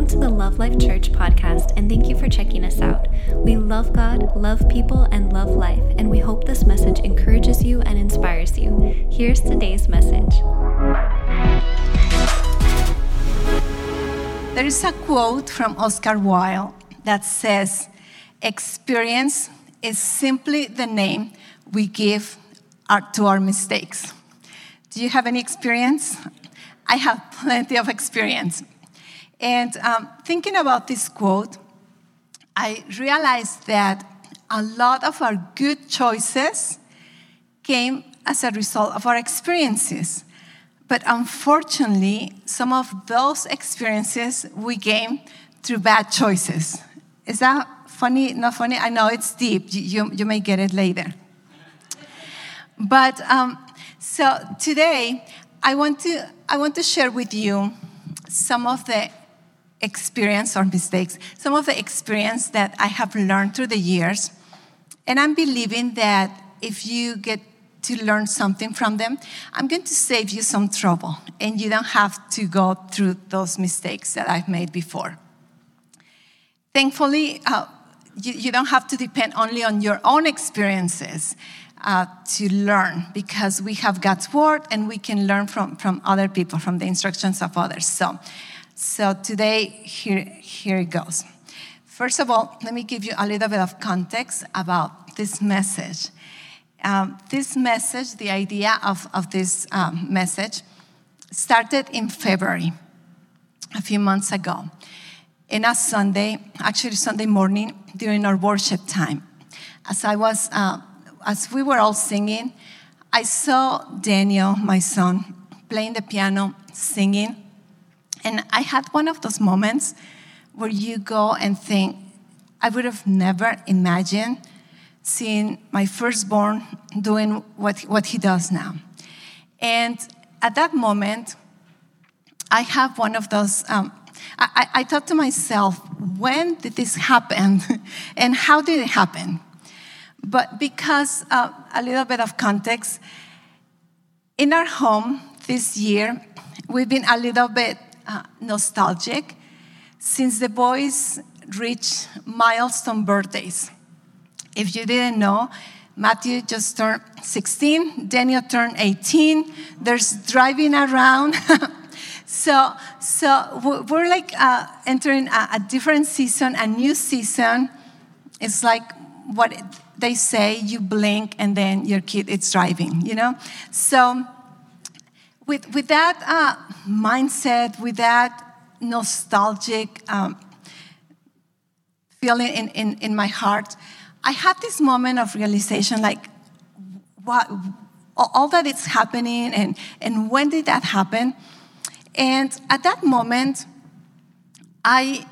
Welcome to the Love Life Church podcast, and thank you for checking us out. We love God, love people, and love life, and we hope this message encourages you and inspires you. Here's today's message. There is a quote from Oscar Wilde that says, Experience is simply the name we give to our mistakes. Do you have any experience? I have plenty of experience. And um, thinking about this quote, I realized that a lot of our good choices came as a result of our experiences. But unfortunately, some of those experiences we gain through bad choices. Is that funny? Not funny? I know it's deep. You, you, you may get it later. But um, so today, I want, to, I want to share with you some of the experience or mistakes, some of the experience that I have learned through the years. And I'm believing that if you get to learn something from them, I'm going to save you some trouble and you don't have to go through those mistakes that I've made before. Thankfully, uh, you, you, don't have to depend only on your own experiences uh, to learn because we have God's word and we can learn from, from other people, from the instructions of others. So, so today, here, here it goes. First of all, let me give you a little bit of context about this message. Um, this message, the idea of, of this um, message, started in February, a few months ago, in a Sunday, actually Sunday morning during our worship time. As I was, uh, as we were all singing, I saw Daniel, my son, playing the piano, singing, and I had one of those moments where you go and think, I would have never imagined seeing my firstborn doing what, what he does now. And at that moment, I have one of those. Um, I, I, thought to myself, when did this happen? and how did it happen? But because uh, a little bit of context, in our home this year, we've been a little bit uh, nostalgic since the boys reach milestone birthdays. If you didn't know, Matthew just turned 16, Daniel turned 18. There's driving around. so, so we're like uh, entering a, a different season, a new season. It's like what they say you blink and then your kid is driving, you know? So, with, with that uh, mindset, with that nostalgic um, feeling in, in, in my heart, I had this moment of realization like, what, all that is happening and, and when did that happen? And at that moment, I,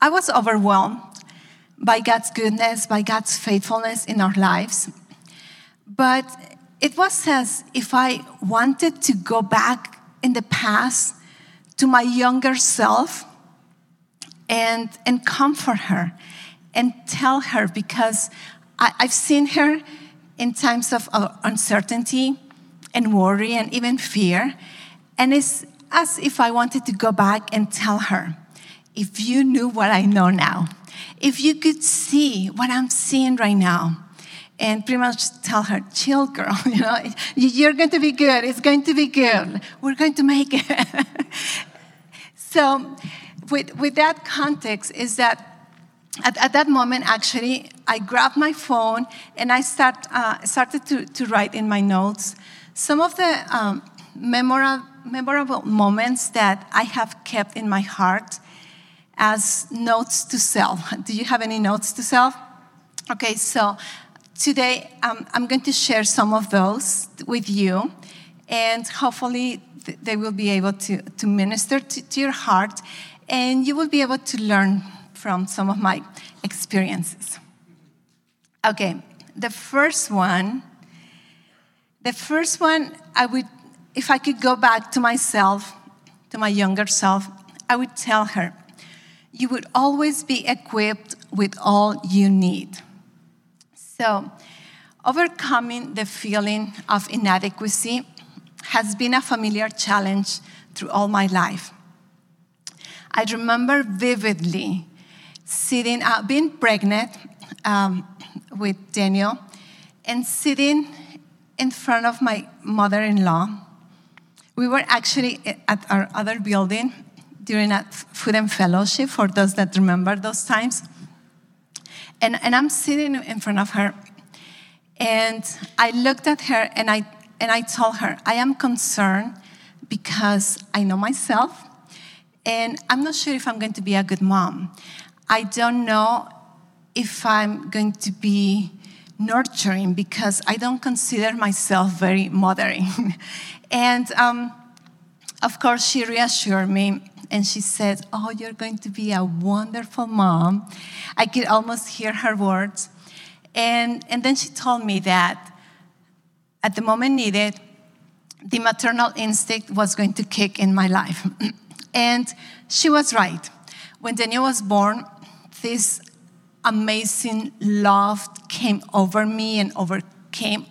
I was overwhelmed by God's goodness, by God's faithfulness in our lives. But it was as if I wanted to go back in the past to my younger self and, and comfort her and tell her because I, have seen her in times of uncertainty and worry and even fear. And it's as if I wanted to go back and tell her, if you knew what I know now, if you could see what I'm seeing right now, and pretty much tell her, chill, girl, you know, you're going to be good. It's going to be good. We're going to make it. so, with, with that context, is that at, at, that moment, actually, I grabbed my phone and I start, uh, started to, to write in my notes some of the um, memorable, memorable moments that I have kept in my heart as notes to self. Do you have any notes to self? Okay, so Today, um, I'm going to share some of those with you, and hopefully, th- they will be able to, to minister to, to your heart, and you will be able to learn from some of my experiences. Okay, the first one, the first one, I would, if I could go back to myself, to my younger self, I would tell her, you would always be equipped with all you need. So, overcoming the feeling of inadequacy has been a familiar challenge through all my life. I remember vividly sitting, uh, being pregnant um, with Daniel, and sitting in front of my mother in law. We were actually at our other building during a food and fellowship for those that remember those times. And, and I'm sitting in front of her, and I looked at her and I, and I told her, I am concerned because I know myself, and I'm not sure if I'm going to be a good mom. I don't know if I'm going to be nurturing because I don't consider myself very mothering. and um, of course, she reassured me and she said, Oh, you're going to be a wonderful mom. I could almost hear her words. And, and then she told me that at the moment needed, the maternal instinct was going to kick in my life. and she was right. When Daniel was born, this amazing love came over me and overcame,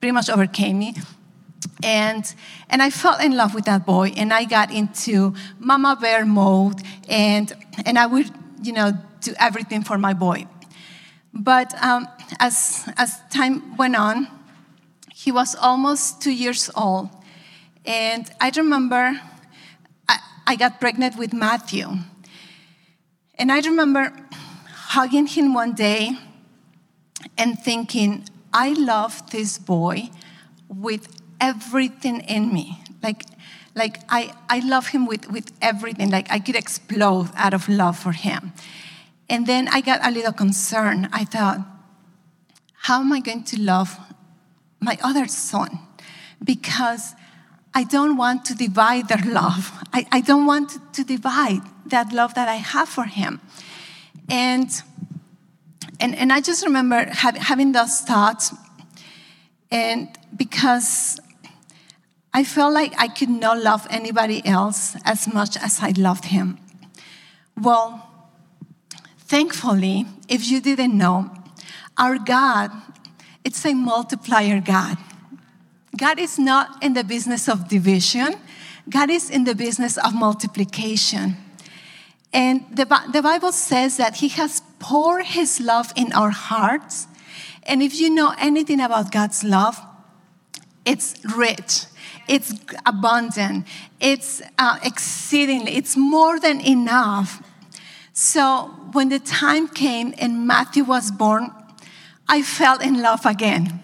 pretty much overcame me. And, and I fell in love with that boy, and I got into mama bear mode, and, and I would, you know, do everything for my boy. But um, as, as time went on, he was almost two years old. And I remember I, I got pregnant with Matthew. And I remember hugging him one day and thinking, I love this boy with everything in me. Like, like I, I love him with, with everything. Like I could explode out of love for him. And then I got a little concerned. I thought, how am I going to love my other son? Because I don't want to divide their love. I, I don't want to, divide that love that I have for him. And, and, and I just remember having those thoughts, and because I felt like I could not love anybody else as much as I loved him. Well, thankfully, if you didn't know, our God, it's a multiplier God. God is not in the business of division, God is in the business of multiplication. And the, the Bible says that He has poured His love in our hearts. And if you know anything about God's love, it's rich, it's abundant, it's uh, exceedingly, it's more than enough. So when the time came and Matthew was born, I fell in love again.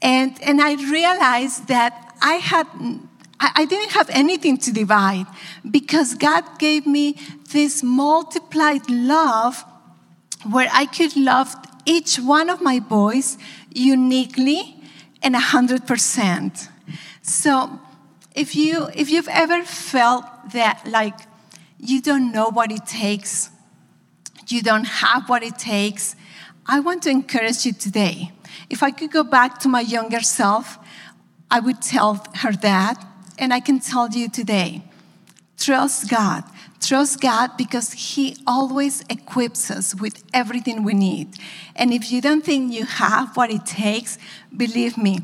And, and I realized that I had I didn't have anything to divide because God gave me this multiplied love where I could love each one of my boys uniquely and 100%. So if you if you've ever felt that like you don't know what it takes, you don't have what it takes, I want to encourage you today. If I could go back to my younger self, I would tell her that, and I can tell you today trust God. Trust God because He always equips us with everything we need. And if you don't think you have what it takes, believe me,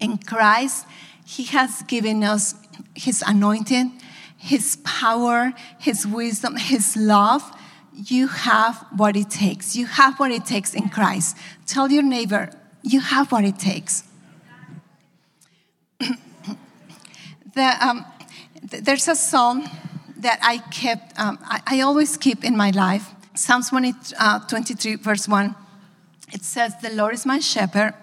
in Christ, He has given us His anointing, His power, His wisdom, His love. You have what it takes. You have what it takes in Christ. Tell your neighbor, you have what it takes. the, um, there's a psalm that I kept, um, I, I, always keep in my life. Psalms 20, uh, 23, verse 1. It says, The Lord is my shepherd.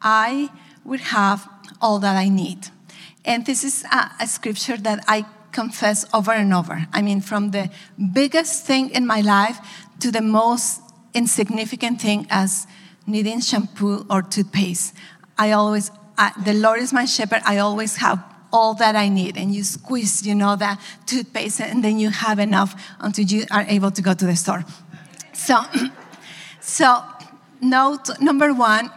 I will have all that I need. And this is a, a scripture that I confess over and over. I mean, from the biggest thing in my life to the most insignificant thing as needing shampoo or toothpaste. I always, I, the Lord is my shepherd. I always have all that I need. And you squeeze, you know, that toothpaste, and then you have enough until you are able to go to the store. So, so note number one,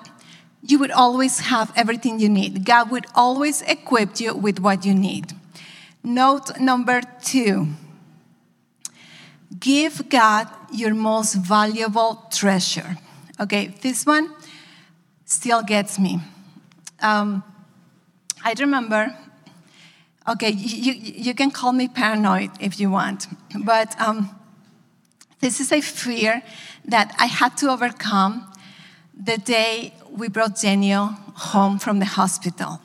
you would always have everything you need. God would always equip you with what you need. Note number two, give God your most valuable treasure. Okay, this one still gets me. Um, I remember Okay, you, you can call me paranoid if you want, but um, this is a fear that I had to overcome the day we brought Daniel home from the hospital.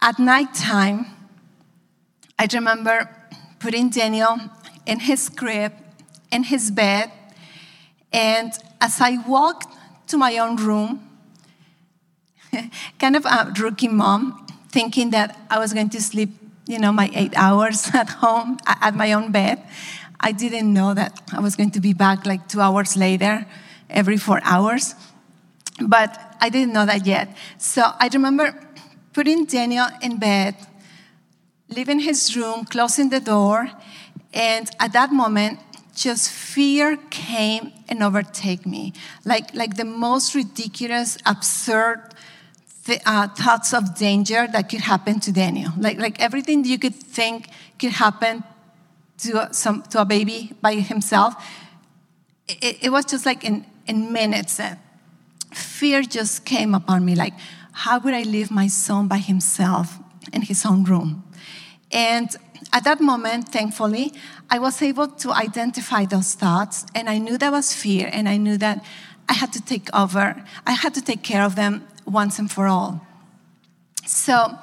At nighttime, I remember putting Daniel in his crib, in his bed, and as I walked to my own room, kind of a rookie mom, thinking that I was going to sleep, you know, my eight hours at home, at my own bed. I didn't know that I was going to be back like two hours later, every four hours. But I didn't know that yet. So I remember putting Daniel in bed, leaving his room, closing the door, and at that moment, just fear came and overtake me. Like, like the most ridiculous, absurd th- uh, thoughts of danger that could happen to Daniel. Like, like everything you could think could happen to, some, to a baby by himself. It, it was just like in, in minutes. Fear just came upon me like, how would I leave my son by himself in his own room? And at that moment, thankfully, I was able to identify those thoughts, and I knew that was fear, and I knew that I had to take over, I had to take care of them once and for all. So,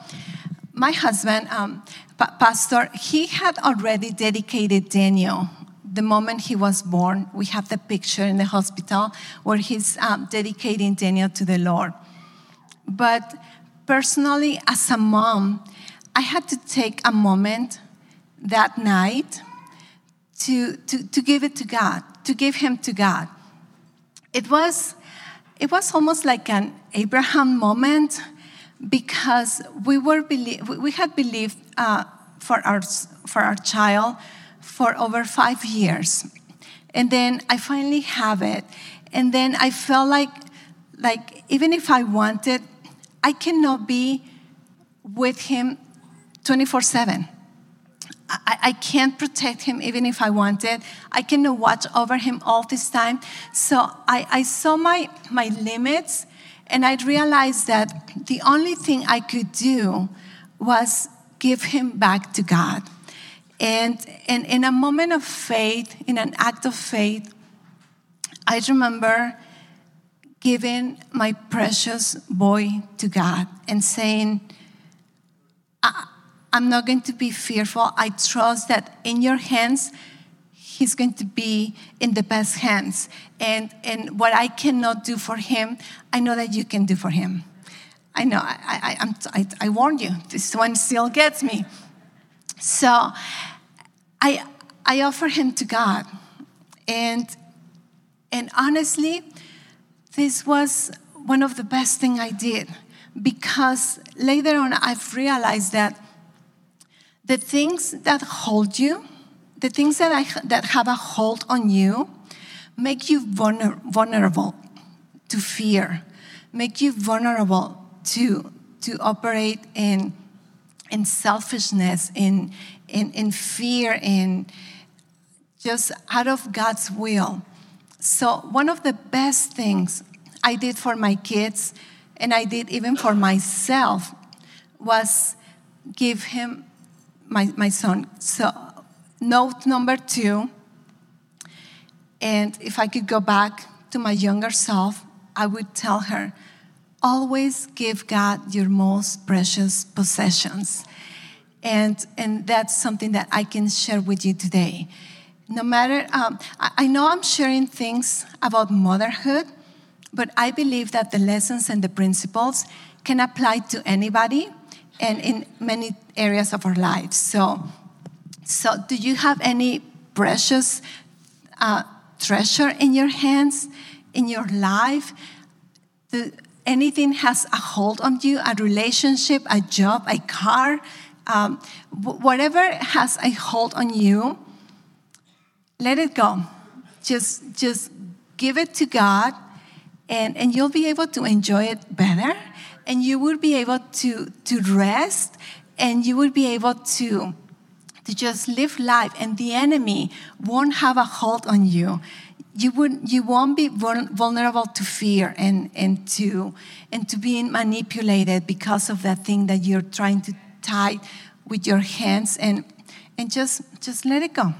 my husband, um, Pastor, he had already dedicated Daniel the moment he was born. We have the picture in the hospital where he's um, dedicating Daniel to the Lord. But personally, as a mom, I had to take a moment that night to, to, to give it to God, to give him to God. It was, it was almost like an Abraham moment because we, were belie- we had believed uh, for, our, for our child for over five years. And then I finally have it. And then I felt like, like even if I wanted, I cannot be with him 24 7. I, I, can't protect him even if I wanted. I cannot watch over him all this time. So I, I saw my, my limits and I realized that the only thing I could do was give him back to God. And, in a moment of faith, in an act of faith, I remember giving my precious boy to God and saying, I'm not going to be fearful. I trust that in your hands, he's going to be in the best hands. And, and what I cannot do for him, I know that you can do for him. I know, I, I, I, I warned you, this one still gets me. So I, I offer him to God. And, and honestly, this was one of the best things I did because later on I've realized that the things that hold you, the things that, I, that have a hold on you, make you vulner, vulnerable to fear, make you vulnerable to, to operate in, in selfishness, in, in, in fear, in just out of God's will. So, one of the best things I did for my kids, and I did even for myself, was give him my, my son. So, note number two, and if I could go back to my younger self, I would tell her, always give God your most precious possessions. And, and that's something that I can share with you today. No matter, um, I, I know I'm sharing things about motherhood, but I believe that the lessons and the principles can apply to anybody and in many areas of our lives. So, so do you have any precious uh, treasure in your hands, in your life? Anything has a hold on you, a relationship, a job, a car, um, whatever has a hold on you, let it go. Just, just give it to God, and, and you'll be able to enjoy it better and you will be able to, to rest and you will be able to, to just live life and the enemy won't have a hold on you you would you won't be vulnerable to fear and, and to and to being manipulated because of that thing that you're trying to tie with your hands and, and just, just let it go.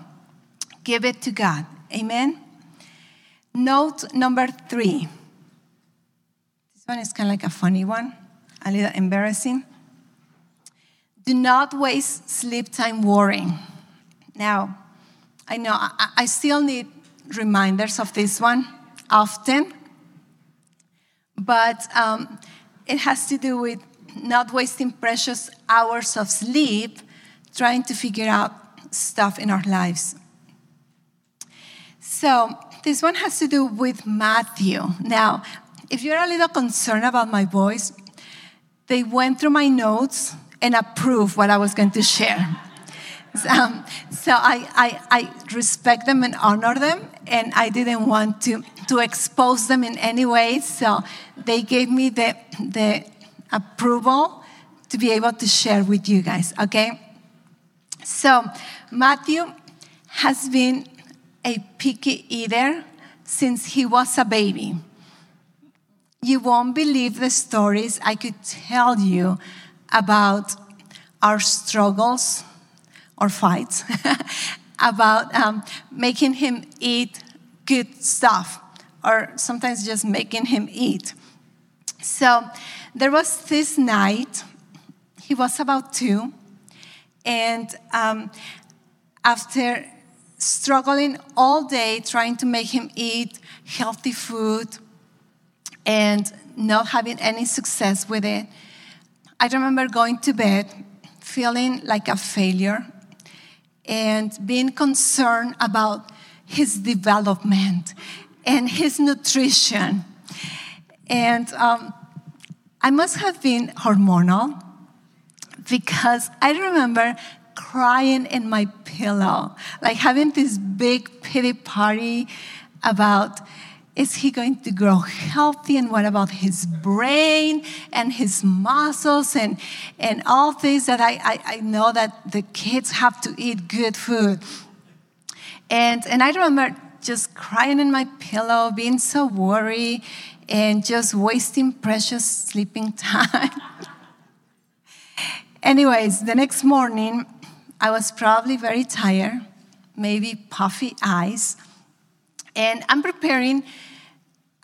Give it to God. Amen? Note number three. This one is kind of like a funny one, a little embarrassing. Do not waste sleep time worrying. Now, I know I, I still need reminders of this one often, but um, it has to do with not wasting precious hours of sleep trying to figure out stuff in our lives. So, this one has to do with Matthew. Now, if you're a little concerned about my voice, they went through my notes and approved what I was going to share. Um, so I, I, I, respect them and honor them, and I didn't want to, to expose them in any way. So they gave me the, the approval to be able to share with you guys, okay? So Matthew has been a picky eater since he was a baby. You won't believe the stories I could tell you about our struggles or fights about um, making him eat good stuff or sometimes just making him eat. So there was this night, he was about two, and um, after struggling all day trying to make him eat healthy food and not having any success with it, I remember going to bed feeling like a failure and being concerned about his development and his nutrition. And um, I must have been hormonal because I remember crying in my pillow, like having this big pity party about is he going to grow healthy? And what about his brain and his muscles and, and all things that I, I, I know that the kids have to eat good food? And, and i remember just crying in my pillow being so worried and just wasting precious sleeping time. Anyways the next morning i was probably very tired maybe puffy eyes and i'm preparing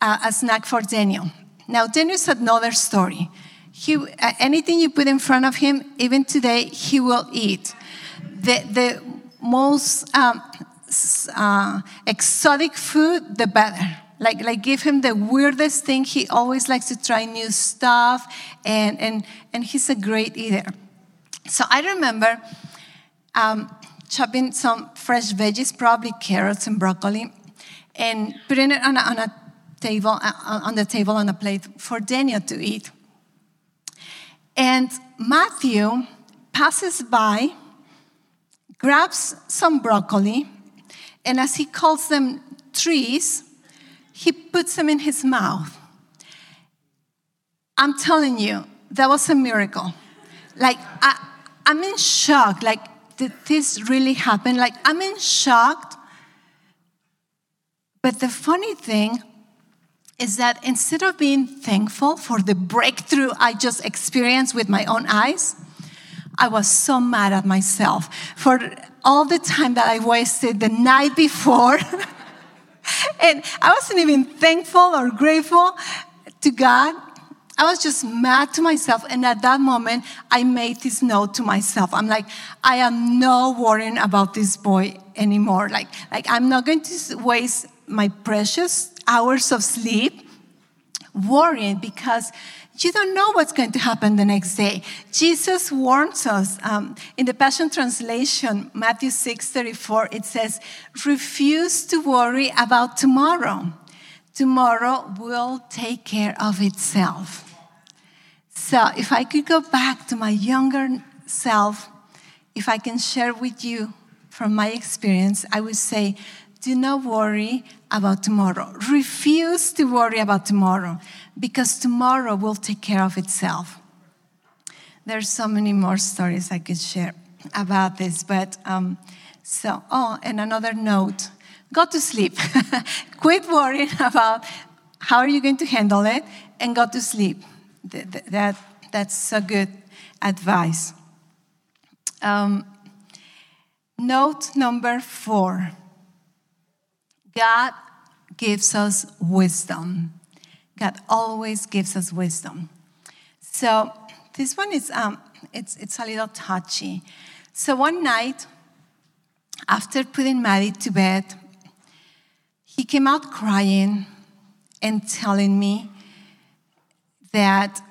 uh, a snack for Daniel. Now, Daniel's another story. He, uh, anything you put in front of him, even today, he will eat. The, the most um, uh, exotic food, the better. Like, like give him the weirdest thing. He always likes to try new stuff, and, and, and he's a great eater. So I remember um, chopping some fresh veggies, probably carrots and broccoli, and putting it on a, on a table, uh, on the table on a plate for Daniel to eat. And Matthew passes by, grabs some broccoli, and as he calls them trees, he puts them in his mouth. I'm telling you, that was a miracle. Like, I, I'm in shock. Like, did this really happen? Like, I'm in shock. But the funny thing is that instead of being thankful for the breakthrough I just experienced with my own eyes, I was so mad at myself for all the time that I wasted the night before. and I wasn't even thankful or grateful to God. I was just mad to myself. And at that moment, I made this note to myself. I'm like, I am not worrying about this boy anymore. Like, like I'm not going to waste my precious hours of sleep worrying because you don't know what's going to happen the next day. Jesus warns us um, in the Passion Translation, Matthew 6 34, it says, Refuse to worry about tomorrow. Tomorrow will take care of itself. So, if I could go back to my younger self, if I can share with you from my experience, I would say, do not worry about tomorrow. Refuse to worry about tomorrow because tomorrow will take care of itself. There's so many more stories I could share about this, but um, so, oh, and another note go to sleep. Quit worrying about how are you going to handle it and go to sleep. That, that, that's a good advice. Um, note number four God gives us wisdom. God always gives us wisdom. So this one is um, it's, it's a little touchy. So one night, after putting Maddie to bed, he came out crying and telling me that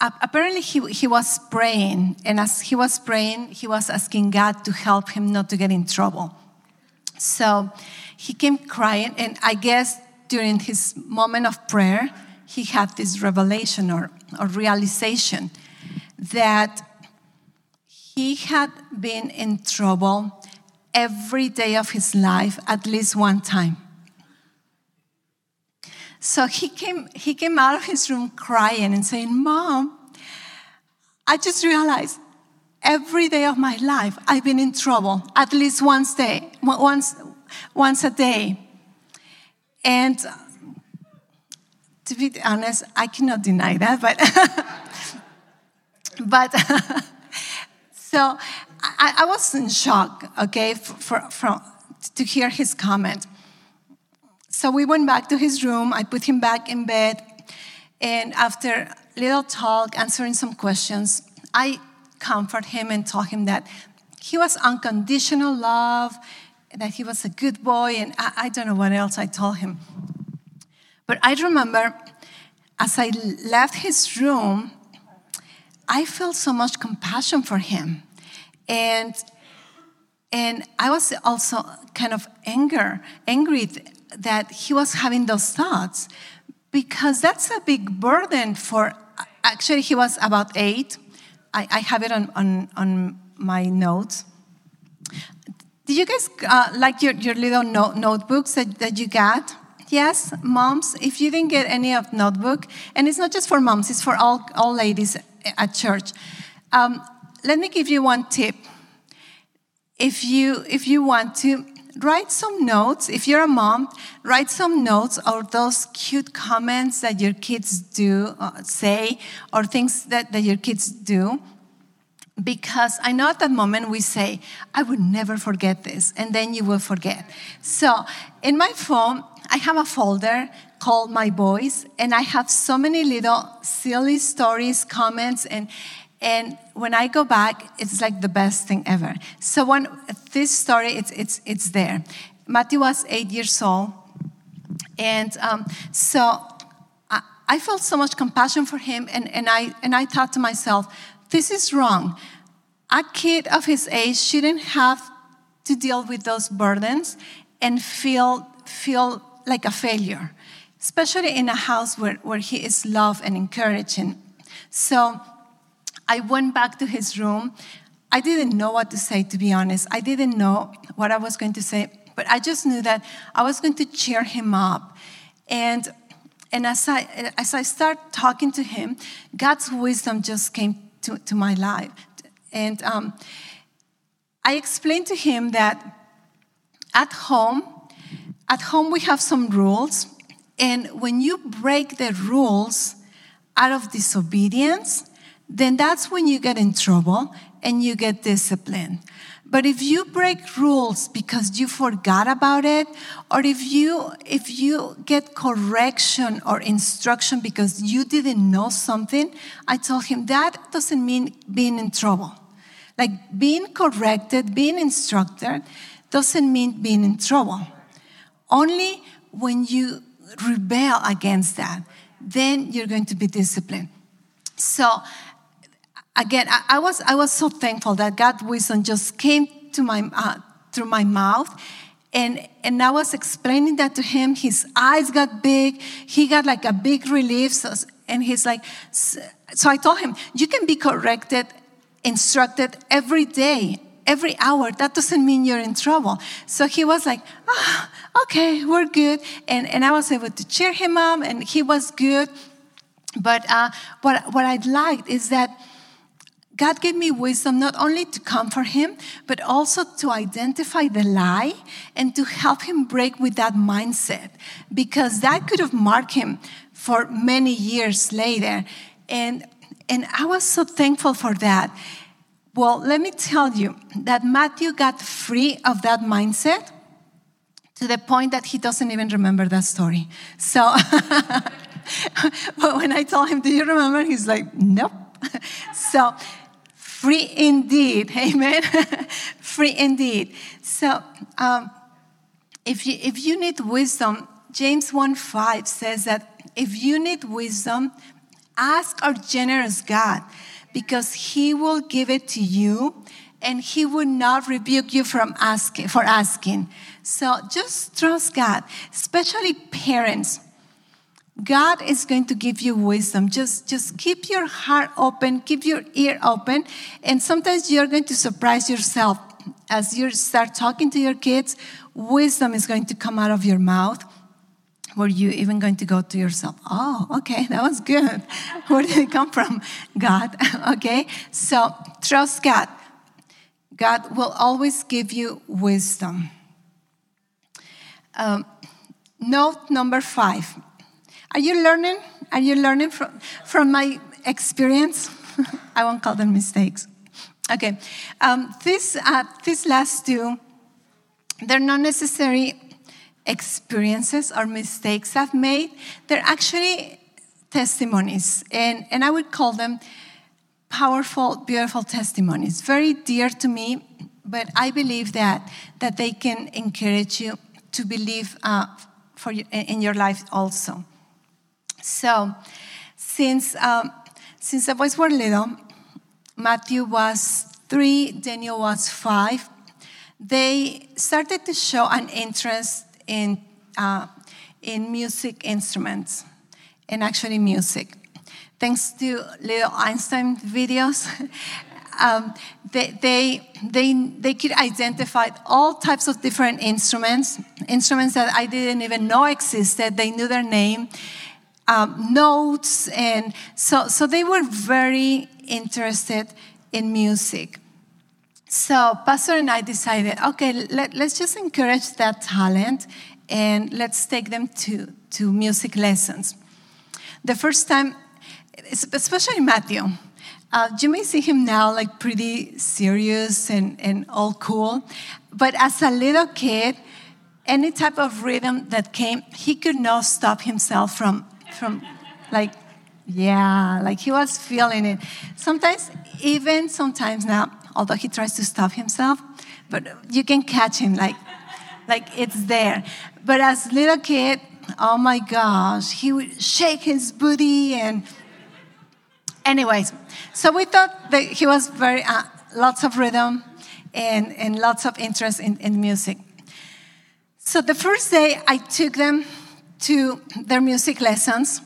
apparently he, he was praying, and as he was praying, he was asking God to help him not to get in trouble. So he came crying, and I guess during his moment of prayer, he had this revelation or, or realization that he had been in trouble every day of his life at least one time. So he came, he came out of his room crying and saying, Mom, I just realized every day of my life I've been in trouble at least once day, once, once a day. And uh, to be honest, I cannot deny that, but but so I, I, was in shock, okay, for, for, to hear his comment. So we went back to his room. I put him back in bed, and after a little talk, answering some questions, I comfort him and told him that he was unconditional love, that he was a good boy, and I, I don't know what else I told him. But I remember as I left his room, I felt so much compassion for him. And, and I was also kind of anger, angry that he was having those thoughts because that's a big burden for, actually, he was about eight. I, I have it on, on, on my notes. Did you guys uh, like your, your little note, notebooks that, that you got? Yes, moms, if you didn't get any of notebook, and it's not just for moms, it's for all, all ladies at church. Um, let me give you one tip. If you, if you want to, write some notes. If you're a mom, write some notes or those cute comments that your kids do, uh, say, or things that, that your kids do because I know at that moment we say, I would never forget this, and then you will forget. So in my phone, I have a folder called My Boys, and I have so many little silly stories, comments, and and when I go back, it's like the best thing ever. So when this story, it's it's it's there. Matthew was eight years old, and um, so I, I felt so much compassion for him, and, and I and I thought to myself, this is wrong. A kid of his age shouldn't have to deal with those burdens and feel, feel like a failure, especially in a house where, where he is loved and encouraging. So I went back to his room. I didn't know what to say, to be honest. I didn't know what I was going to say, but I just knew that I was going to cheer him up. And, and as, I, as I started talking to him, God's wisdom just came to, to my life. And um, I explained to him that at home, at home we have some rules, and when you break the rules out of disobedience, then that's when you get in trouble and you get disciplined. But if you break rules because you forgot about it, or if you if you get correction or instruction because you didn't know something, I told him that doesn't mean being in trouble. Like being corrected, being instructed doesn't mean being in trouble. Only when you rebel against that, then you're going to be disciplined. So again, I, I, was, I was so thankful that God's wisdom just came to my, uh, through my mouth. And, and I was explaining that to him. His eyes got big. He got like a big relief. So, and he's like, so I told him, you can be corrected, instructed every day, every hour. That doesn't mean you're in trouble. So he was like, oh, okay, we're good. And, and I was able to cheer him up, and he was good. But uh, what, what I liked is that God gave me wisdom not only to comfort him, but also to identify the lie and to help him break with that mindset because that could have marked him for many years later. And, and I was so thankful for that. Well, let me tell you that Matthew got free of that mindset to the point that he doesn't even remember that story. So, but when I told him, Do you remember? He's like, Nope. so, free indeed. Amen. free indeed. So, um, if, you, if you need wisdom, James 1 5 says that if you need wisdom, ask our generous God because he will give it to you and he will not rebuke you from asking for asking. So just trust God, especially parents. God is going to give you wisdom. Just, just keep your heart open, keep your ear open, and sometimes you're going to surprise yourself as you start talking to your kids. Wisdom is going to come out of your mouth were you even going to go to yourself, oh, okay, that was good. Where did it come from? God, okay? So trust God. God will always give you wisdom. Um, note number five. Are you learning? Are you learning from, from my experience? I won't call them mistakes. Okay. Um, this, uh, these last two, they're not necessary experiences or mistakes I've made, they're actually testimonies. And, and I would call them powerful, beautiful testimonies, very dear to me, but I believe that, that they can encourage you to believe uh, for in your life also. So, since, um, since the boys were little, Matthew was three, Daniel was five, they started to show an interest in, uh, in music instruments and actually music. Thanks to little Einstein videos, um, they, they, they, they could identify all types of different instruments, instruments that I didn't even know existed. They knew their name, um, notes, and so, so they were very interested in music. So, Pastor and I decided okay, let, us just encourage that talent and let's take them to, to music lessons. The first time, especially Matthew, uh, you may see him now like pretty serious and, and all cool, but as a little kid, any type of rhythm that came, he could not stop himself from, from like, yeah, like he was feeling it. Sometimes, even sometimes now, although he tries to stop himself, but you can catch him like, like it's there. But as little kid, oh my gosh, he would shake his booty and anyways. So we thought that he was very, uh, lots of rhythm and, and lots of interest in, in music. So the first day I took them to their music lessons.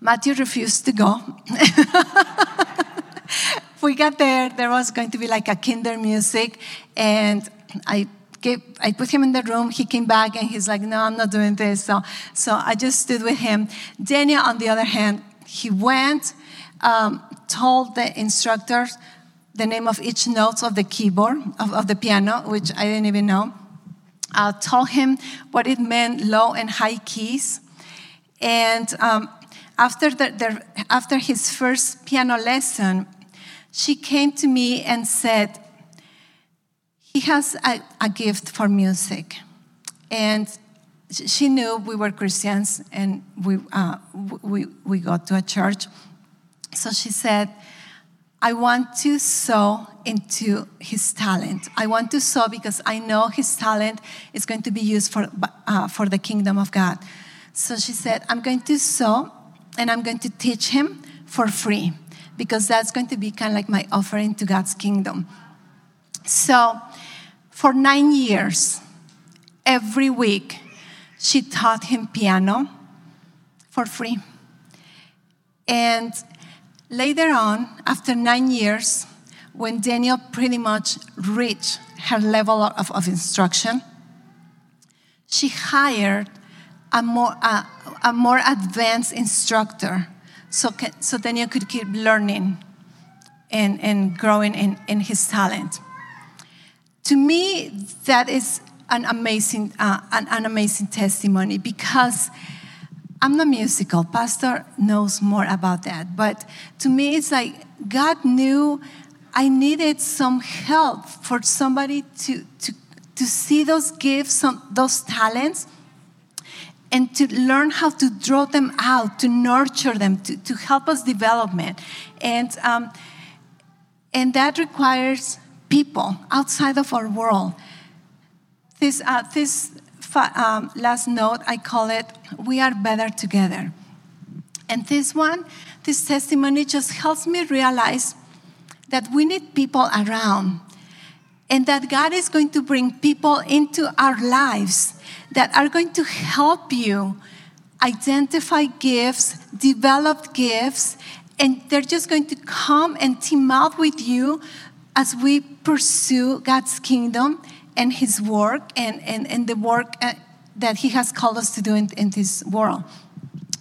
Matthew refused to go. we got there, there was going to be like a kinder music, and I gave, I put him in the room. He came back and he's like, "No, I'm not doing this." So, so I just stood with him. Daniel, on the other hand, he went, um, told the instructors the name of each note of the keyboard of, of the piano, which I didn't even know. Uh, told him what it meant, low and high keys, and um, after, the, the, after his first piano lesson, she came to me and said, He has a, a gift for music. And she knew we were Christians and we, uh, we, we got to a church. So she said, I want to sow into his talent. I want to sow because I know his talent is going to be used for, uh, for the kingdom of God. So she said, I'm going to sow and I'm going to teach him for free because that's going to be kind of like my offering to God's kingdom. So, for nine years, every week, she taught him piano for free. And later on, after nine years, when Daniel pretty much reached her level of, of instruction, she hired a more, a, a more advanced instructor so, so Daniel could keep learning and, and growing in, in his talent. To me, that is an amazing, uh, an, an amazing testimony because I'm not musical. Pastor knows more about that. But to me, it's like God knew I needed some help for somebody to, to, to see those gifts, some, those talents, and to learn how to draw them out, to nurture them, to, to help us development. And, um, and that requires people outside of our world. This, uh, this um, last note, I call it, We Are Better Together. And this one, this testimony just helps me realize that we need people around and that God is going to bring people into our lives that are going to help you identify gifts, develop gifts, and they're just going to come and team up with you as we pursue God's kingdom and His work and, and, and the work uh, that He has called us to do in, in this world.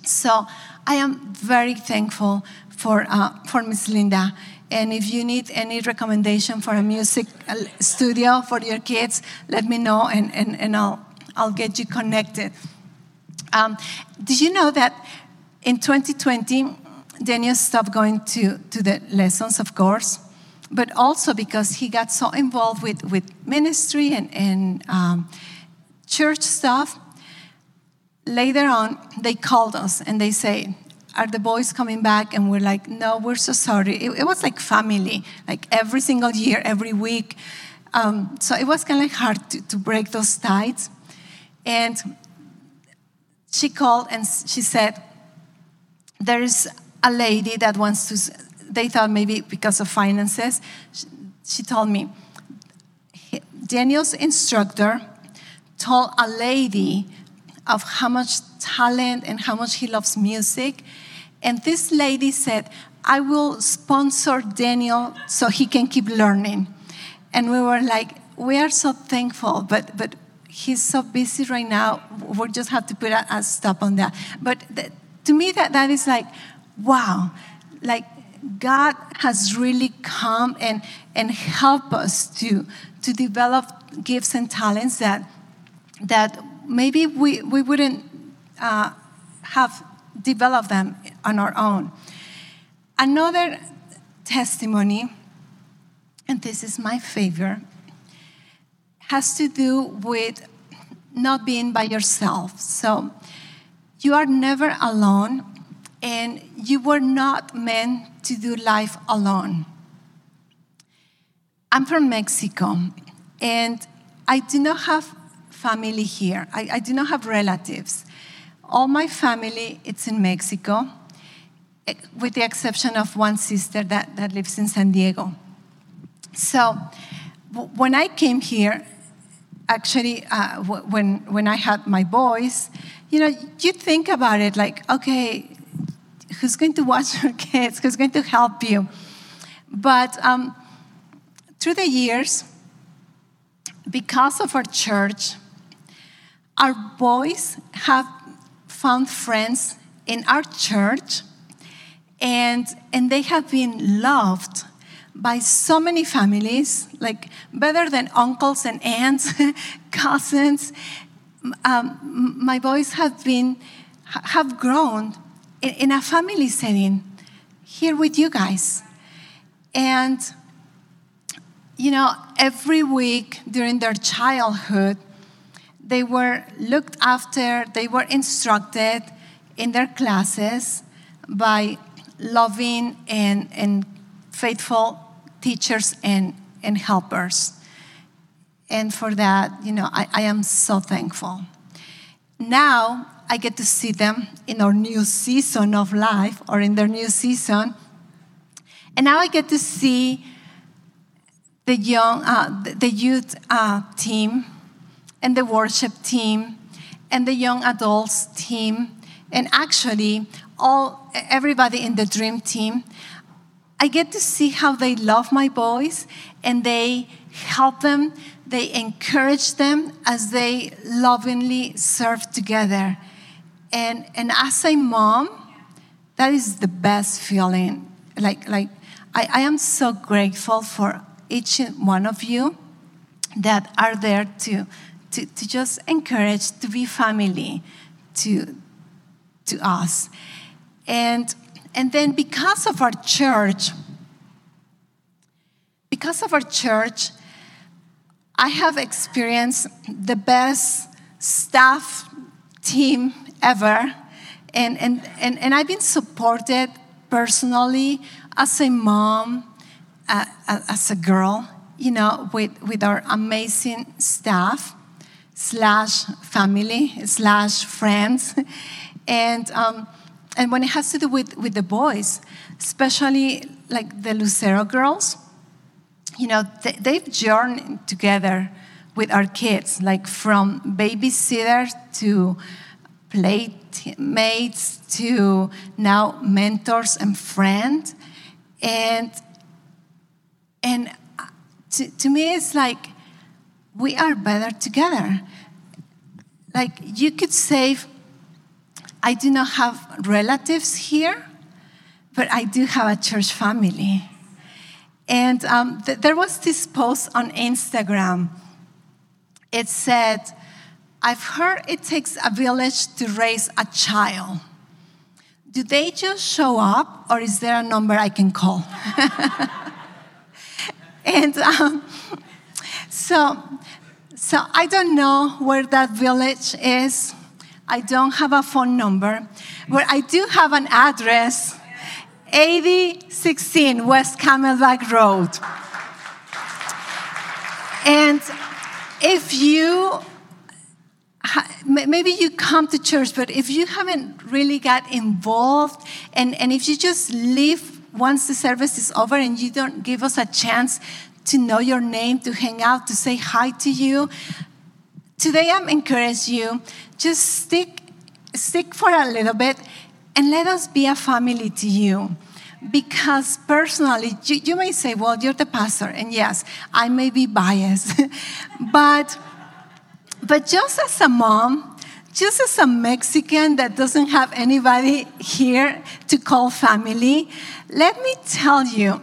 So I am very thankful for, uh, for Miss Linda. And if you need any recommendation for a music uh, studio for your kids, let me know and, and, and I'll, I'll get you connected. Um, did you know that in 2020, Daniel stopped going to, to the lessons, of course, but also because he got so involved with, with ministry and, and um, church stuff later on, they called us and they say, are the boys coming back? And we're like, no, we're so sorry. It, it was like family, like every single year, every week. Um, so it was kind of like hard to, to break those ties. And she called and she said, there is a lady that wants to, they thought maybe because of finances. She, she told me, Daniel's instructor told a lady of how much talent and how much he loves music. And this lady said, I will sponsor Daniel so he can keep learning. And we were like, we are so thankful, but, but he's so busy right now. We just have to put a, a stop on that. But to me, that, that is like, wow, like God has really come and, and helped us to, to develop gifts and talents that, that maybe we, we wouldn't uh, have developed them on our own. Another testimony, and this is my favorite, has to do with not being by yourself. So you are never alone, and you were not meant to do life alone. I'm from Mexico, and I do not have family here. I, I do not have relatives. All my family, it's in Mexico, eh, with the exception of one sister that, that lives in San Diego. So when I came here, actually, uh, when, when I had my boys, you know, you think about it like, okay, who's going to watch your kids? Who's going to help you? But um, through the years, because of our church, our boys have found friends in our church, and, and they have been loved by so many families, like better than uncles and aunts, cousins. Um, my boys have been have grown in, a family setting here with you guys, and you know every week during their childhood they were looked after, they were instructed in their classes by loving and, and faithful teachers and, and helpers. And for that, you know, I, I am so thankful. Now I get to see them in our new season of life or in their new season. And now I get to see the young, uh, the youth uh, team and the worship team and the young adults team and actually all everybody in the dream team i get to see how they love my boys and they help them they encourage them as they lovingly serve together and and as a mom that is the best feeling like like i, I am so grateful for each one of you that are there to to, to just encourage to be family to, to us. And, and then because of our church, because of our church, I have experienced the best staff team ever. And, and, and, and I've been supported personally as a mom, uh, as a girl, you know, with, with our amazing staff slash family slash friends. And, um, and when it has to do with, with the boys, especially like the Lucero girls, you know, they, they've journeyed together with our kids, like from babysitter to playmates to now mentors and friends. And, and to, to me, it's like we are better together. Like you could say, I do not have relatives here, but I do have a church family. And um, th- there was this post on Instagram. It said, I've heard it takes a village to raise a child. Do they just show up, or is there a number I can call? and um, so, so I don't know where that village is. I don't have a phone number, but I do have an address 8016 West Camelback Road. And if you maybe you come to church, but if you haven't really got involved, and, and if you just leave once the service is over and you don't give us a chance to know your name, to hang out, to say hi to you, today I'm encouraging you, just stick, stick for a little bit and let us be a family to you. Because personally, you, you may say, well, you're the pastor, and yes, I may be biased, but but just as a mom, just as a Mexican that doesn't have anybody here to call family, let me tell you,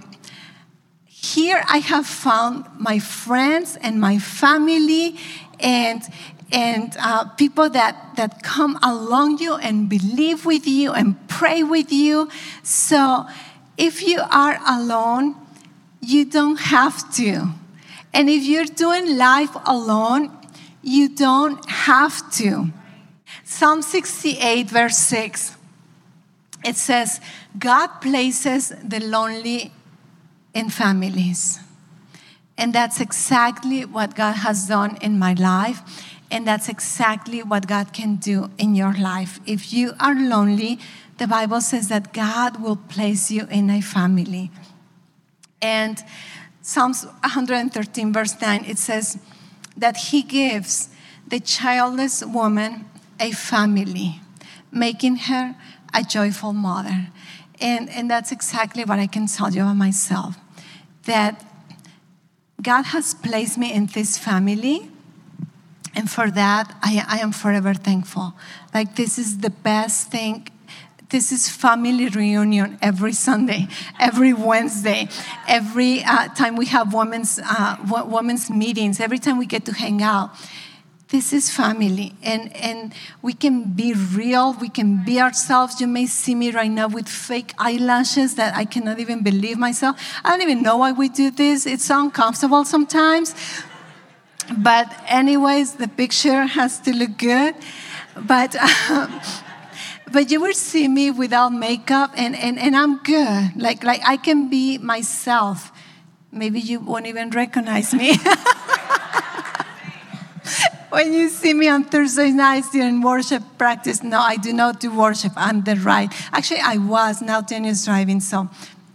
here I have found my friends and my family and and uh, people that, that come along you and believe with you and pray with you. So if you are alone, you don't have to. And if you're doing life alone, you don't have to. Psalm 68, verse 6, it says, God places the lonely in families. And that's exactly what God has done in my life. And that's exactly what God can do in your life. If you are lonely, the Bible says that God will place you in a family. And Psalms 113, verse 9, it says, that he gives the childless woman a family, making her a joyful mother. And, and that's exactly what I can tell you about myself that God has placed me in this family. And for that, I, I am forever thankful. Like, this is the best thing this is family reunion every Sunday, every Wednesday, every uh, time we have women's, uh, women's meetings, every time we get to hang out. This is family, and, and we can be real, we can be ourselves. You may see me right now with fake eyelashes that I cannot even believe myself. I don't even know why we do this, it's uncomfortable sometimes. But, anyways, the picture has to look good. But, uh, but you will see me without makeup and, and, and I'm good. Like, like I can be myself. Maybe you won't even recognize me. when you see me on Thursday nights during worship practice, no, I do not do worship. I'm the right. Actually, I was. Now Daniel's driving, so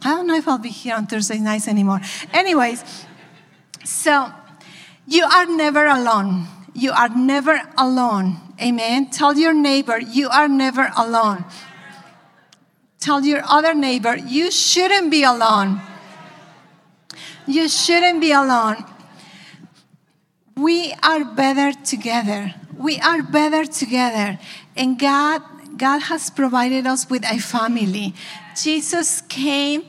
I don't know if I'll be here on Thursday nights anymore. Anyways, so you are never alone. You are never alone. Amen. Tell your neighbor, you are never alone. Tell your other neighbor, you shouldn't be alone. You shouldn't be alone. We are better together. We are better together. And God, God has provided us with a family. Jesus came,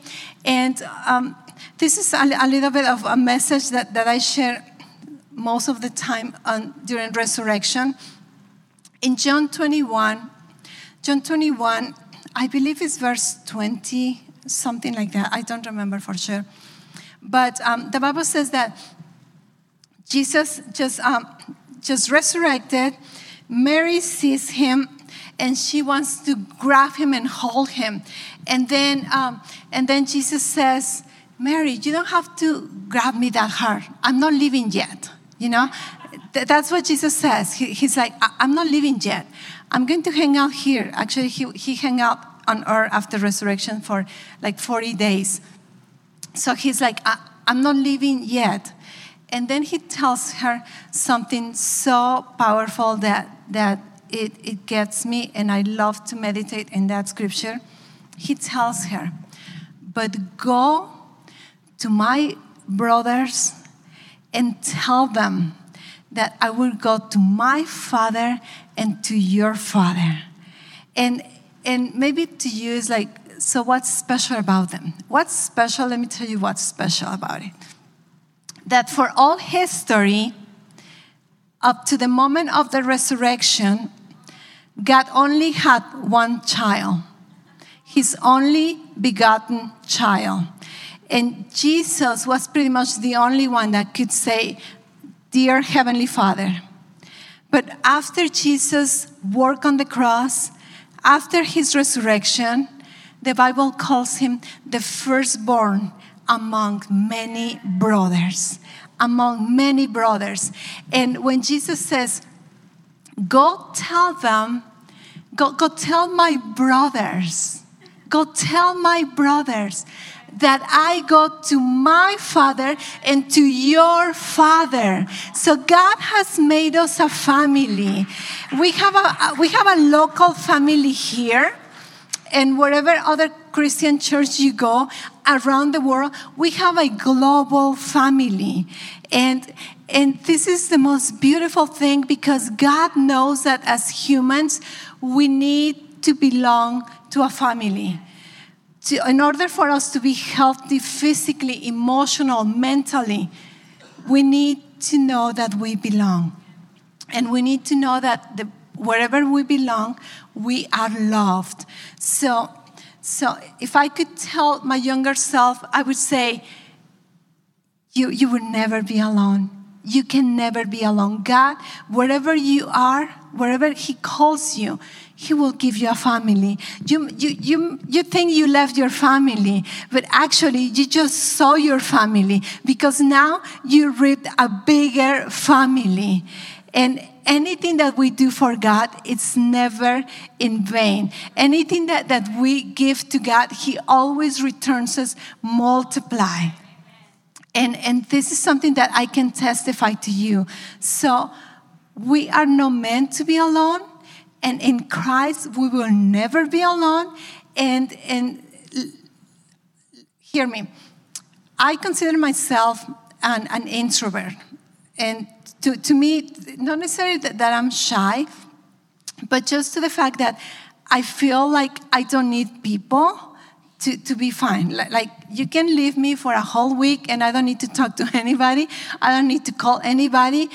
and um, this is a, a, little bit of a message that, that I share most of the time on, during resurrection in John 21, John 21, I believe it's verse 20, something like that. I don't remember for sure. But um, the Bible says that Jesus just, um, just resurrected. Mary sees him and she wants to grab him and hold him. And then, um, and then Jesus says, Mary, you don't have to grab me that hard. I'm not leaving yet. You know, Th- that's what Jesus says. He, he's like, I- I'm not leaving yet. I'm going to hang out here. Actually, he, he hung out on earth after resurrection for like 40 days. So he's like, I, I'm not leaving yet. And then he tells her something so powerful that, that it, it gets me, and I love to meditate in that scripture. He tells her, But go to my brothers and tell them that I will go to my father and to your father. And, and maybe to you is like, so what's special about them? What's special? Let me tell you what's special about it. That for all history, up to the moment of the resurrection, God only had one child, his only begotten child. And Jesus was pretty much the only one that could say, Dear Heavenly Father. But after Jesus' work on the cross, after his resurrection, the Bible calls him the firstborn among many brothers. Among many brothers. And when Jesus says, Go tell them, go, go tell my brothers, go tell my brothers that I go to my father and to your father. So God has made us a family. We have a, we have a local family here. And wherever other Christian church you go around the world, we have a global family. And, and this is the most beautiful thing because God knows that as humans, we need to belong to a family. To, in order for us to be healthy physically, emotional, mentally, we need to know that we belong. And we need to know that the, wherever we belong, we are loved. So, so if I could tell my younger self, I would say, you, you will never be alone. You can never be alone. God, wherever you are, wherever He calls you, He will give you a family. You, you, you, you think you left your family, but actually you just saw your family because now you reaped a bigger family. And anything that we do for God, it's never in vain. Anything that, that we give to God, He always returns us multiply. And, and this is something that I can testify to you. So we are not meant to be alone. And in Christ, we will never be alone. And, and hear me, I consider myself an, an introvert. And to, to me, not necessarily that, that I'm shy, but just to the fact that I feel like I don't need people to, to be fine. Like, like, you can leave me for a whole week and I don't need to talk to anybody. I don't need to call anybody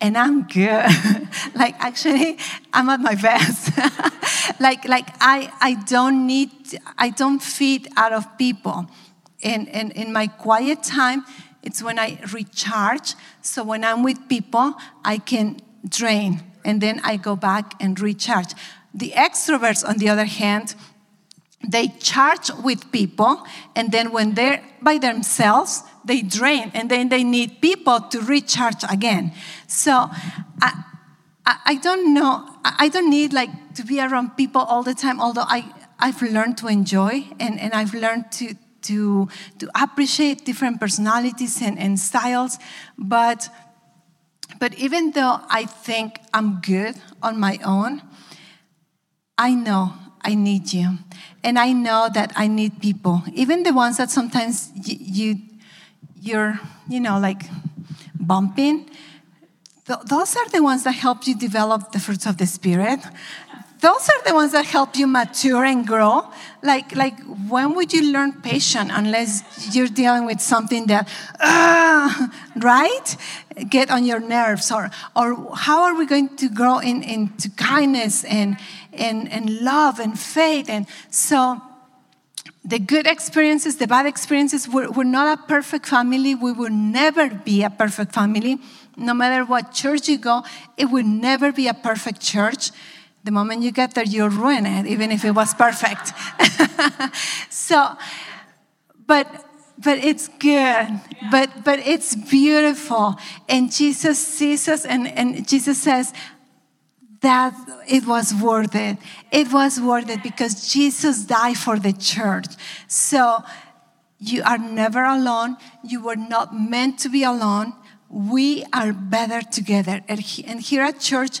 and I'm good. like actually, I'm at my best. like like I I don't need I don't feed out of people. And, and in my quiet time, it's when I recharge. So when I'm with people, I can drain and then I go back and recharge. The extroverts, on the other hand, they charge with people, and then when they're by themselves, they drain, and then they need people to recharge again. So I, I, don't know, I don't need like to be around people all the time, although I, I've learned to enjoy and, and I've learned to, to, to appreciate different personalities and, and styles. But, but even though I think I'm good on my own, I know I need you. And I know that I need people, even the ones that sometimes you, you you're, you know, like bumping. Th- those are the ones that help you develop the fruits of the spirit. Those are the ones that help you mature and grow. Like, like when would you learn patience unless you're dealing with something that, uh, right? Get on your nerves, or, or how are we going to grow in, into kindness and, and, and love and faith? And so, the good experiences, the bad experiences. We're, we're not a perfect family. We will never be a perfect family. No matter what church you go, it will never be a perfect church. The moment you get there, you'll ruin it, even if it was perfect. so, but but it's good. Yeah. but but it's beautiful. And jesus sees us and, and jesus says that it was worth it. It was worth it because jesus died for the church. So you are never alone. You were not meant to be alone. We are better together. And here at church